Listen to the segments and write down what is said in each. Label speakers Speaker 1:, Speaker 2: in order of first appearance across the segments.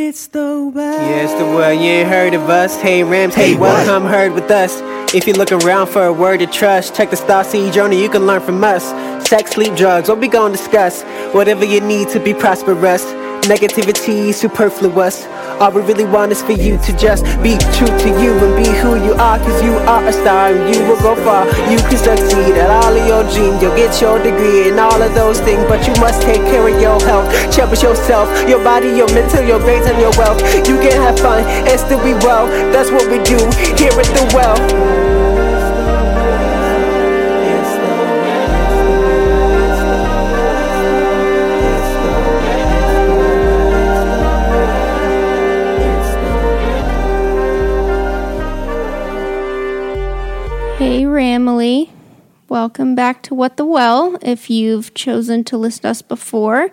Speaker 1: It's the well.
Speaker 2: Yeah, it's the well. You ain't heard of us. Hey, Rams. Hey,
Speaker 1: Hey,
Speaker 2: welcome. Heard with us. If you look around for a word to trust, check the Star Seed Journey. You can learn from us. Sex, sleep, drugs. What we gonna discuss? Whatever you need to be prosperous. Negativity superfluous. All we really want is for you to just be true to you and be who you are. Cause you are a star and you will go far. You can succeed at all of your dreams. You'll get your degree and all of those things. But you must take care of your health. Cherish yourself, your body, your mental, your grades, and your wealth. You can have fun and still be well. That's what we do here at the well.
Speaker 3: Back to What the Well if you've chosen to listen to us before.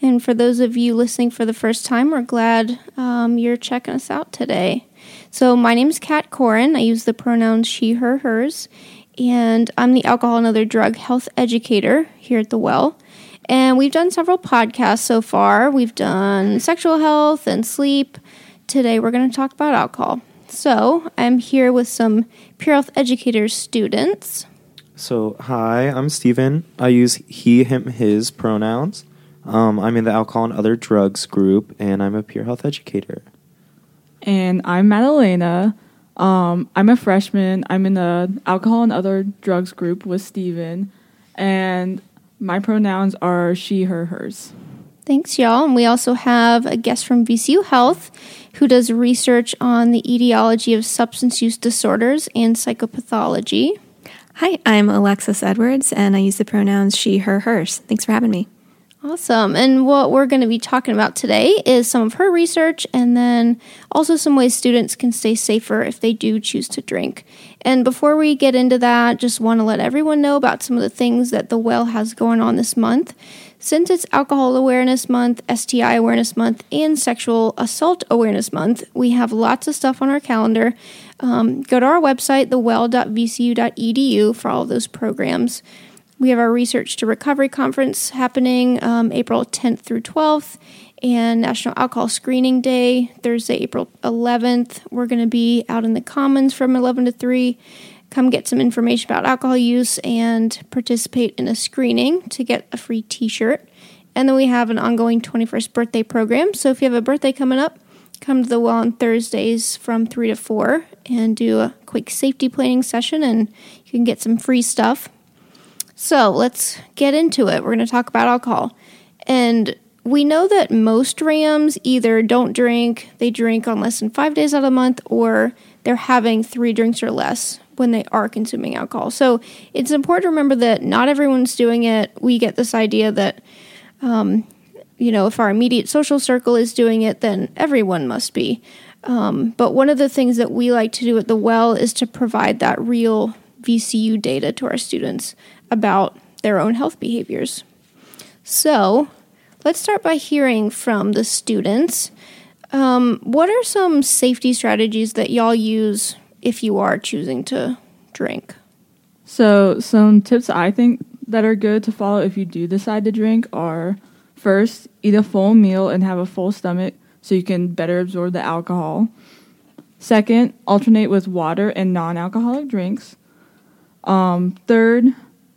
Speaker 3: And for those of you listening for the first time, we're glad um, you're checking us out today. So, my name is Kat Corin. I use the pronouns she, her, hers. And I'm the alcohol and other drug health educator here at the Well. And we've done several podcasts so far. We've done sexual health and sleep. Today, we're going to talk about alcohol. So, I'm here with some Peer Health Educators students.
Speaker 4: So, hi, I'm Steven. I use he, him, his pronouns. Um, I'm in the alcohol and other drugs group, and I'm a peer health educator.
Speaker 5: And I'm Madalena. Um, I'm a freshman. I'm in the alcohol and other drugs group with Steven. And my pronouns are she, her, hers.
Speaker 3: Thanks, y'all. And we also have a guest from VCU Health who does research on the etiology of substance use disorders and psychopathology.
Speaker 6: Hi, I'm Alexis Edwards, and I use the pronouns she, her, hers. Thanks for having me.
Speaker 3: Awesome. And what we're going to be talking about today is some of her research and then also some ways students can stay safer if they do choose to drink. And before we get into that, just want to let everyone know about some of the things that the Well has going on this month. Since it's Alcohol Awareness Month, STI Awareness Month, and Sexual Assault Awareness Month, we have lots of stuff on our calendar. Um, go to our website, thewell.vcu.edu, for all of those programs. We have our Research to Recovery Conference happening um, April 10th through 12th, and National Alcohol Screening Day, Thursday, April 11th. We're going to be out in the Commons from 11 to 3. Come get some information about alcohol use and participate in a screening to get a free t shirt. And then we have an ongoing 21st birthday program. So if you have a birthday coming up, come to the well on Thursdays from 3 to 4 and do a quick safety planning session, and you can get some free stuff. So let's get into it. We're going to talk about alcohol. And we know that most RAMs either don't drink, they drink on less than five days out of the month, or they're having three drinks or less when they are consuming alcohol. So it's important to remember that not everyone's doing it. We get this idea that, um, you know, if our immediate social circle is doing it, then everyone must be. Um, but one of the things that we like to do at the Well is to provide that real VCU data to our students about their own health behaviors. So, let's start by hearing from the students. Um, what are some safety strategies that y'all use if you are choosing to drink?
Speaker 5: So, some tips I think that are good to follow if you do decide to drink are first, eat a full meal and have a full stomach so you can better absorb the alcohol. Second, alternate with water and non alcoholic drinks. Um, third,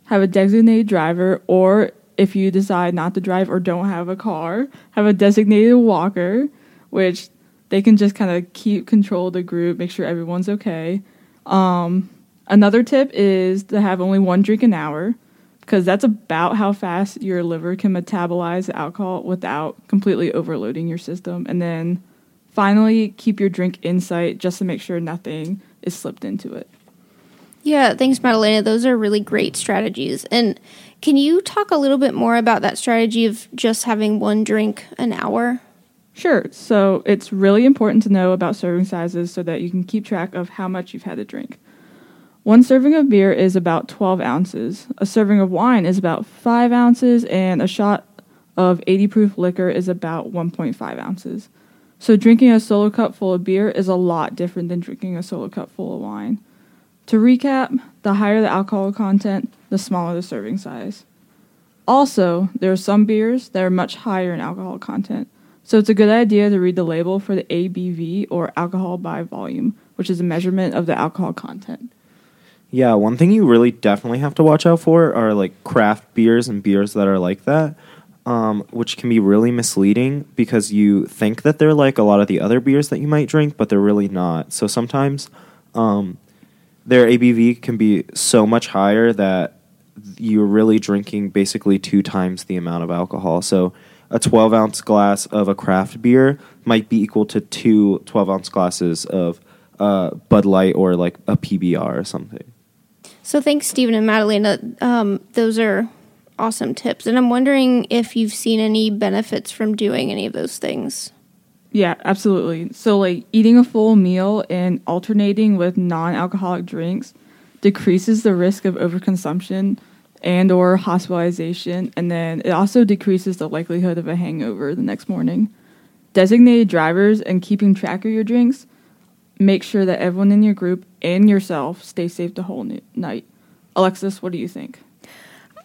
Speaker 5: have a designated driver, or if you decide not to drive or don't have a car, have a designated walker, which they can just kind of keep control of the group, make sure everyone's okay. Um, another tip is to have only one drink an hour, because that's about how fast your liver can metabolize alcohol without completely overloading your system. And then finally, keep your drink in sight just to make sure nothing is slipped into it.
Speaker 3: Yeah, thanks, Madalena. Those are really great strategies. And can you talk a little bit more about that strategy of just having one drink an hour?
Speaker 5: Sure. So it's really important to know about serving sizes so that you can keep track of how much you've had to drink. One serving of beer is about 12 ounces, a serving of wine is about 5 ounces, and a shot of 80 proof liquor is about 1.5 ounces. So drinking a solo cup full of beer is a lot different than drinking a solo cup full of wine. To recap, the higher the alcohol content, the smaller the serving size. Also, there are some beers that are much higher in alcohol content, So it's a good idea to read the label for the ABV or alcohol by volume, which is a measurement of the alcohol content.
Speaker 4: Yeah, one thing you really definitely have to watch out for are like craft beers and beers that are like that, um, which can be really misleading because you think that they're like a lot of the other beers that you might drink, but they're really not. So sometimes um, their ABV can be so much higher that you're really drinking basically two times the amount of alcohol. So a 12 ounce glass of a craft beer might be equal to two 12 ounce glasses of uh, Bud Light or like a PBR or something.
Speaker 3: So thanks, Stephen and Madalena. Um, those are awesome tips. And I'm wondering if you've seen any benefits from doing any of those things.
Speaker 5: Yeah, absolutely. So, like eating a full meal and alternating with non alcoholic drinks decreases the risk of overconsumption and or hospitalization and then it also decreases the likelihood of a hangover the next morning designated drivers and keeping track of your drinks make sure that everyone in your group and yourself stay safe the whole night alexis what do you think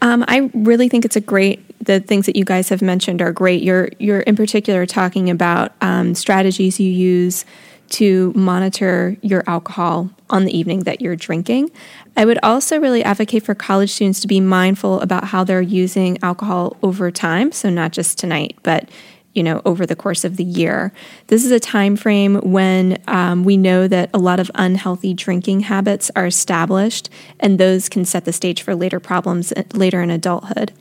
Speaker 6: um, I really think it's a great. The things that you guys have mentioned are great. You're you're in particular talking about um, strategies you use to monitor your alcohol on the evening that you're drinking. I would also really advocate for college students to be mindful about how they're using alcohol over time, so not just tonight, but you know over the course of the year. This is a time frame when um, we know that a lot of unhealthy drinking habits are established, and those can set the stage for later problems uh, later in adulthood.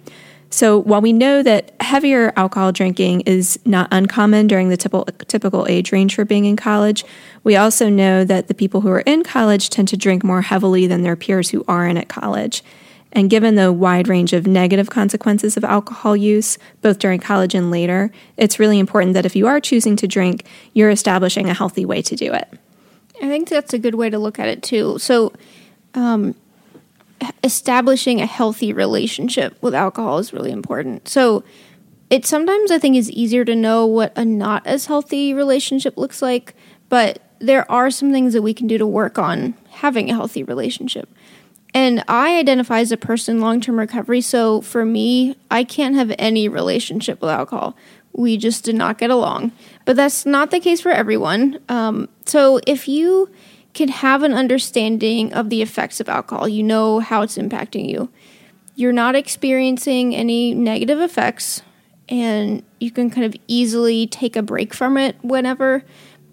Speaker 6: So while we know that heavier alcohol drinking is not uncommon during the typical, typical age range for being in college, we also know that the people who are in college tend to drink more heavily than their peers who aren't at college. And given the wide range of negative consequences of alcohol use, both during college and later, it's really important that if you are choosing to drink, you're establishing a healthy way to do it.
Speaker 3: I think that's a good way to look at it too. So, um, establishing a healthy relationship with alcohol is really important. So it sometimes I think is easier to know what a not as healthy relationship looks like, but there are some things that we can do to work on having a healthy relationship. And I identify as a person long term recovery, so for me, I can't have any relationship with alcohol. We just did not get along. But that's not the case for everyone. Um, so if you can have an understanding of the effects of alcohol. You know how it's impacting you. You're not experiencing any negative effects, and you can kind of easily take a break from it whenever.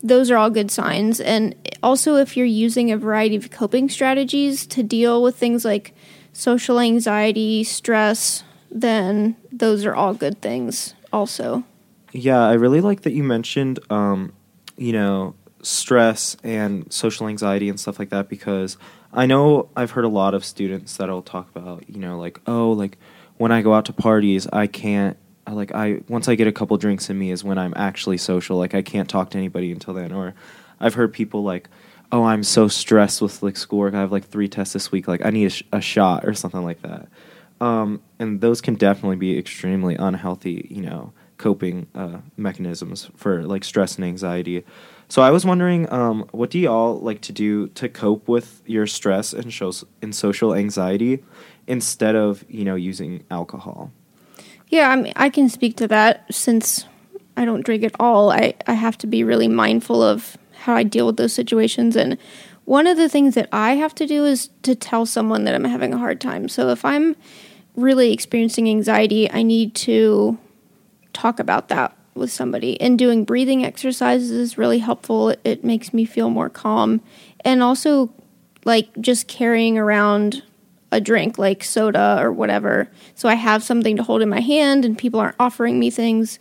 Speaker 3: Those are all good signs. And also, if you're using a variety of coping strategies to deal with things like social anxiety, stress, then those are all good things, also.
Speaker 4: Yeah, I really like that you mentioned, um, you know, stress and social anxiety and stuff like that because I know I've heard a lot of students that'll talk about, you know, like, oh, like when I go out to parties, I can't like I once I get a couple drinks in me is when I'm actually social. Like I can't talk to anybody until then. Or I've heard people like, oh, I'm so stressed with like schoolwork. I have like three tests this week. Like I need a, sh- a shot or something like that. Um, and those can definitely be extremely unhealthy, you know, coping uh, mechanisms for like stress and anxiety. So I was wondering, um, what do y'all like to do to cope with your stress and shows in social anxiety instead of you know using alcohol?
Speaker 3: Yeah, I mean, I can speak to that since I don't drink at all. I I have to be really mindful of how I deal with those situations and. One of the things that I have to do is to tell someone that I'm having a hard time. So if I'm really experiencing anxiety, I need to talk about that with somebody. And doing breathing exercises is really helpful. It makes me feel more calm. And also, like, just carrying around a drink like soda or whatever. So I have something to hold in my hand and people aren't offering me things.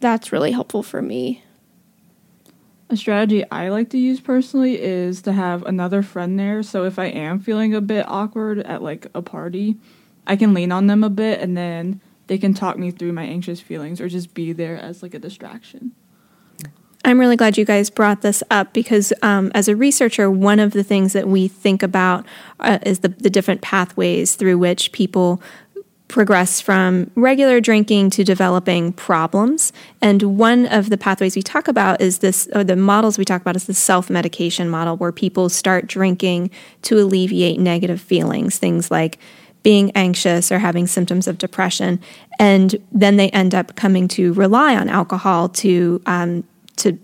Speaker 3: That's really helpful for me.
Speaker 5: A strategy I like to use personally is to have another friend there. So if I am feeling a bit awkward at like a party, I can lean on them a bit and then they can talk me through my anxious feelings or just be there as like a distraction.
Speaker 6: I'm really glad you guys brought this up because, um, as a researcher, one of the things that we think about uh, is the, the different pathways through which people progress from regular drinking to developing problems. And one of the pathways we talk about is this, or the models we talk about is the self medication model, where people start drinking to alleviate negative feelings, things like being anxious or having symptoms of depression, and then they end up coming to rely on alcohol to um, to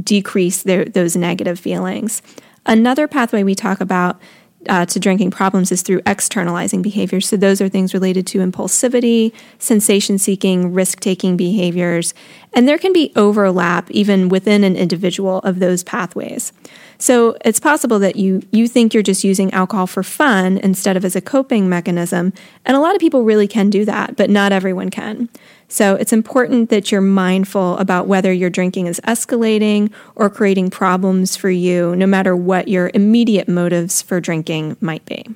Speaker 6: decrease their, those negative feelings. Another pathway we talk about uh, to drinking problems is through externalizing behaviors. So, those are things related to impulsivity, sensation seeking, risk taking behaviors. And there can be overlap even within an individual of those pathways. So, it's possible that you, you think you're just using alcohol for fun instead of as a coping mechanism. And a lot of people really can do that, but not everyone can. So it's important that you're mindful about whether your drinking is escalating or creating problems for you, no matter what your immediate motives for drinking might be.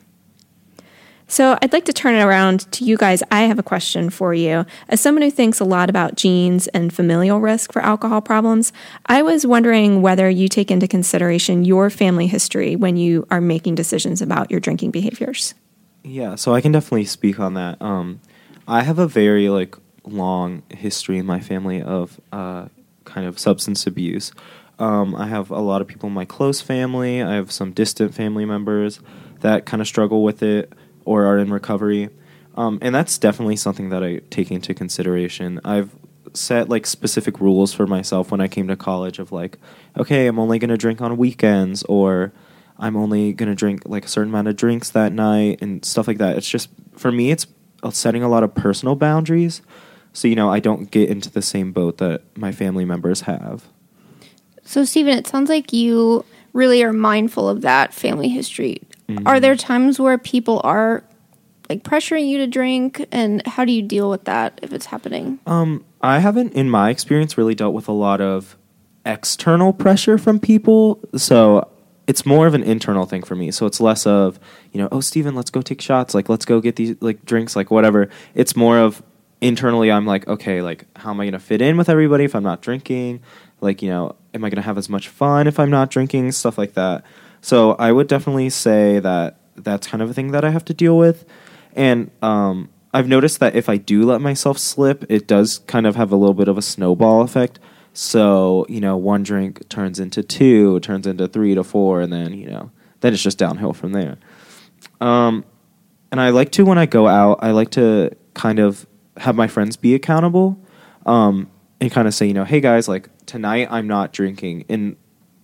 Speaker 6: So I'd like to turn it around to you guys. I have a question for you. As someone who thinks a lot about genes and familial risk for alcohol problems, I was wondering whether you take into consideration your family history when you are making decisions about your drinking behaviors.
Speaker 4: Yeah, so I can definitely speak on that. Um, I have a very like long history in my family of uh, kind of substance abuse. Um, I have a lot of people in my close family. I have some distant family members that kind of struggle with it or are in recovery. Um, and that's definitely something that I take into consideration. I've set like specific rules for myself when I came to college of like, okay, I'm only going to drink on weekends or I'm only going to drink like a certain amount of drinks that night and stuff like that. It's just, for me, it's setting a lot of personal boundaries so you know I don't get into the same boat that my family members have.
Speaker 3: So Stephen, it sounds like you really are mindful of that family history. Mm-hmm. Are there times where people are like pressuring you to drink and how do you deal with that if it's happening?
Speaker 4: Um I haven't in my experience really dealt with a lot of external pressure from people. So it's more of an internal thing for me. So it's less of, you know, oh Stephen, let's go take shots, like let's go get these like drinks, like whatever. It's more of internally I'm like, okay, like how am I going to fit in with everybody if I'm not drinking? Like, you know, am I going to have as much fun if I'm not drinking? Stuff like that. So I would definitely say that that's kind of a thing that I have to deal with. And um, I've noticed that if I do let myself slip, it does kind of have a little bit of a snowball effect. So, you know, one drink turns into two, turns into three to four, and then, you know, then it's just downhill from there. Um, and I like to, when I go out, I like to kind of have my friends be accountable um, and kind of say, you know, hey guys, like tonight I'm not drinking. And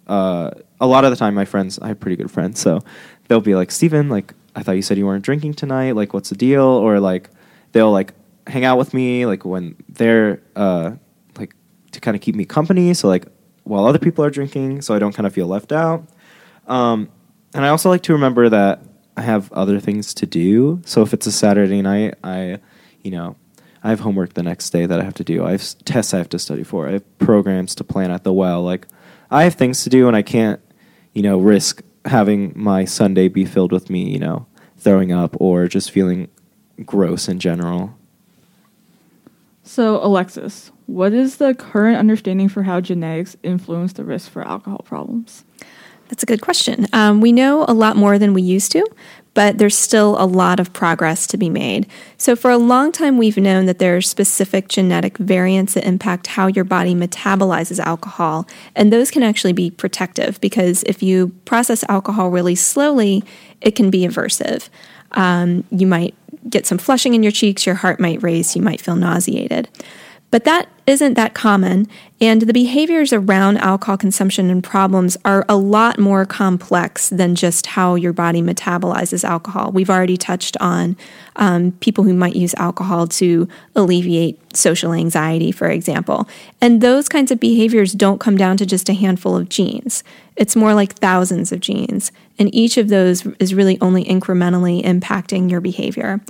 Speaker 4: uh, a lot of the time, my friends, I have pretty good friends, so they'll be like, Steven, like I thought you said you weren't drinking tonight. Like, what's the deal? Or like they'll like hang out with me like when they're uh, like to kind of keep me company. So like while other people are drinking, so I don't kind of feel left out. Um, and I also like to remember that I have other things to do. So if it's a Saturday night, I, you know, I have homework the next day that I have to do. I have tests I have to study for. I have programs to plan at the well. Like I have things to do, and I can't, you know, risk having my Sunday be filled with me, you know, throwing up or just feeling gross in general.
Speaker 5: So, Alexis, what is the current understanding for how genetics influence the risk for alcohol problems?
Speaker 6: That's a good question. Um, we know a lot more than we used to, but there's still a lot of progress to be made. So, for a long time, we've known that there are specific genetic variants that impact how your body metabolizes alcohol, and those can actually be protective because if you process alcohol really slowly, it can be aversive. Um, you might get some flushing in your cheeks, your heart might race, you might feel nauseated. But that isn't that common, and the behaviors around alcohol consumption and problems are a lot more complex than just how your body metabolizes alcohol. We've already touched on um, people who might use alcohol to alleviate social anxiety, for example. And those kinds of behaviors don't come down to just a handful of genes, it's more like thousands of genes, and each of those is really only incrementally impacting your behavior.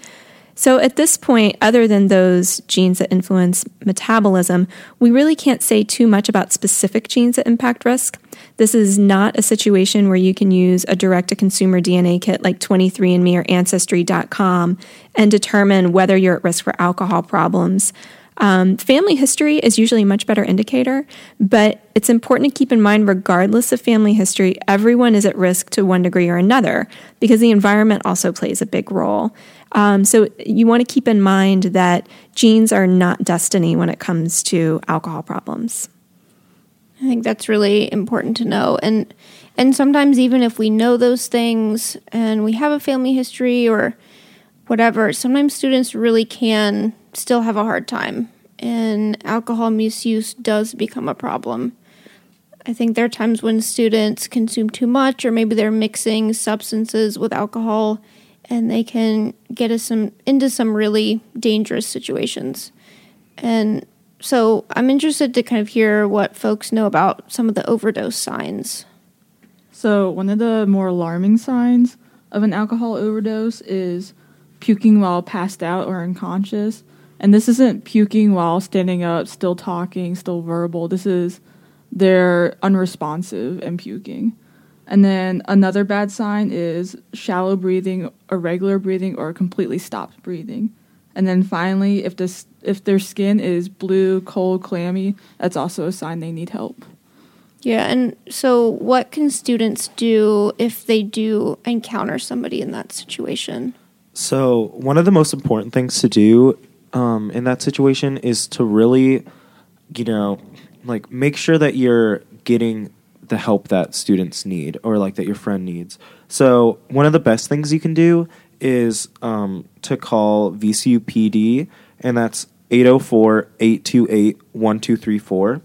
Speaker 6: So at this point, other than those genes that influence metabolism, we really can't say too much about specific genes that impact risk. This is not a situation where you can use a direct to consumer DNA kit like 23andMe or Ancestry.com and determine whether you're at risk for alcohol problems. Um, family history is usually a much better indicator, but it's important to keep in mind, regardless of family history, everyone is at risk to one degree or another because the environment also plays a big role. Um, so you want to keep in mind that genes are not destiny when it comes to alcohol problems.
Speaker 3: I think that's really important to know. And and sometimes even if we know those things and we have a family history or whatever, sometimes students really can still have a hard time, and alcohol misuse does become a problem. I think there are times when students consume too much, or maybe they're mixing substances with alcohol, and they can get us some into some really dangerous situations. And so I'm interested to kind of hear what folks know about some of the overdose signs.
Speaker 5: So, one of the more alarming signs of an alcohol overdose is puking while passed out or unconscious. And this isn't puking while standing up, still talking, still verbal. This is they're unresponsive and puking. And then another bad sign is shallow breathing, irregular breathing, or completely stopped breathing. And then finally, if this if their skin is blue, cold, clammy, that's also a sign they need help.
Speaker 3: Yeah, and so what can students do if they do encounter somebody in that situation?
Speaker 4: So, one of the most important things to do um, in that situation is to really, you know, like make sure that you're getting the help that students need or like that your friend needs. So, one of the best things you can do is um, to call VCU PD, and that's 804 828 1234.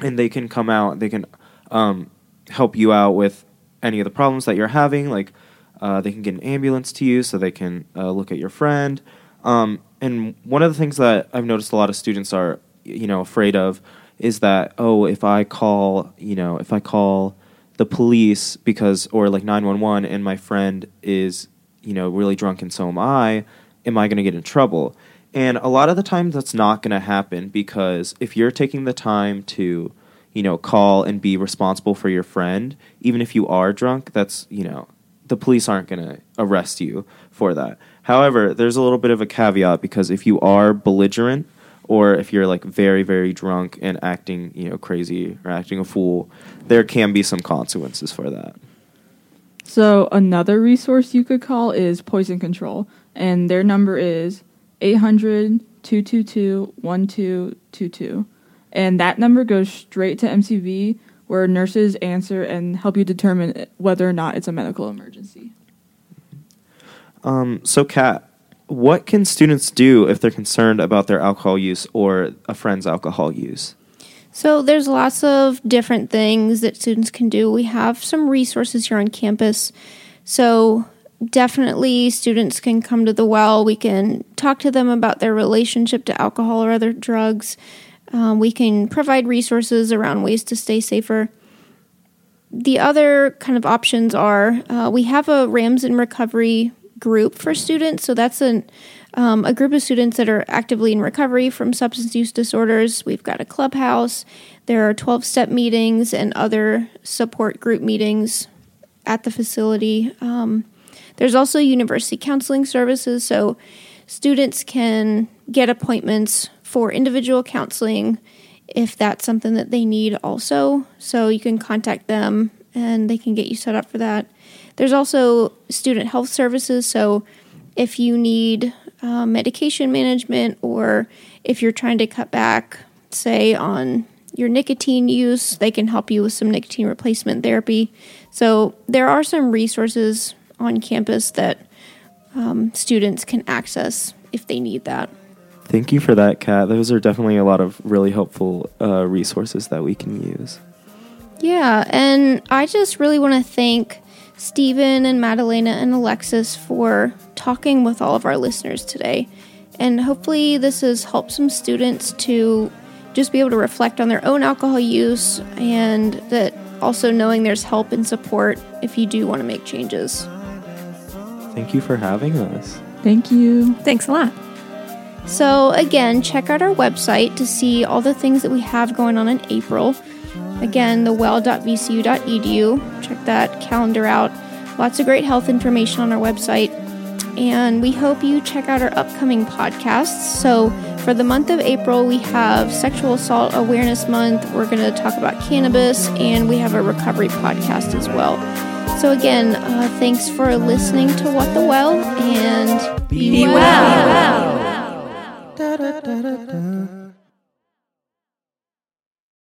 Speaker 4: And they can come out, they can um, help you out with any of the problems that you're having. Like, uh, they can get an ambulance to you so they can uh, look at your friend. Um, and one of the things that I've noticed a lot of students are, you know, afraid of is that oh, if I call, you know, if I call the police because or like 911 and my friend is, you know, really drunk and so am I, am I going to get in trouble? And a lot of the times that's not going to happen because if you're taking the time to, you know, call and be responsible for your friend, even if you are drunk, that's, you know, the police aren't going to arrest you for that. However, there's a little bit of a caveat because if you are belligerent or if you're like very very drunk and acting you know crazy or acting a fool there can be some consequences for that.
Speaker 5: So another resource you could call is poison control and their number is 800-222-1222 and that number goes straight to mcv where nurses answer and help you determine whether or not it's a medical emergency.
Speaker 4: Um, so kat what can students do if they're concerned about their alcohol use or a friend's alcohol use?
Speaker 3: So there's lots of different things that students can do. We have some resources here on campus. So definitely students can come to the well. We can talk to them about their relationship to alcohol or other drugs. Um, we can provide resources around ways to stay safer. The other kind of options are uh, we have a RAMS in recovery group for students. So that's an, um, a group of students that are actively in recovery from substance use disorders. We've got a clubhouse. There are 12 step meetings and other support group meetings at the facility. Um, there's also university counseling services. So students can get appointments for individual counseling if that's something that they need also. So you can contact them and they can get you set up for that. There's also student health services. So if you need uh, medication management or if you're trying to cut back, say, on your nicotine use, they can help you with some nicotine replacement therapy. So there are some resources on campus that um, students can access if they need that.
Speaker 4: Thank you for that, Kat. Those are definitely a lot of really helpful uh, resources that we can use.
Speaker 3: Yeah, and I just really want to thank Stephen and Madalena and Alexis for talking with all of our listeners today. And hopefully, this has helped some students to just be able to reflect on their own alcohol use and that also knowing there's help and support if you do want to make changes.
Speaker 4: Thank you for having us.
Speaker 5: Thank you.
Speaker 6: Thanks a lot.
Speaker 3: So, again, check out our website to see all the things that we have going on in April. Again, the well.vcu.edu. Check that calendar out. Lots of great health information on our website. And we hope you check out our upcoming podcasts. So, for the month of April, we have Sexual Assault Awareness Month. We're going to talk about cannabis, and we have a recovery podcast as well. So, again, uh, thanks for listening to What the Well, and
Speaker 6: be, be well. well. well. Da, da, da,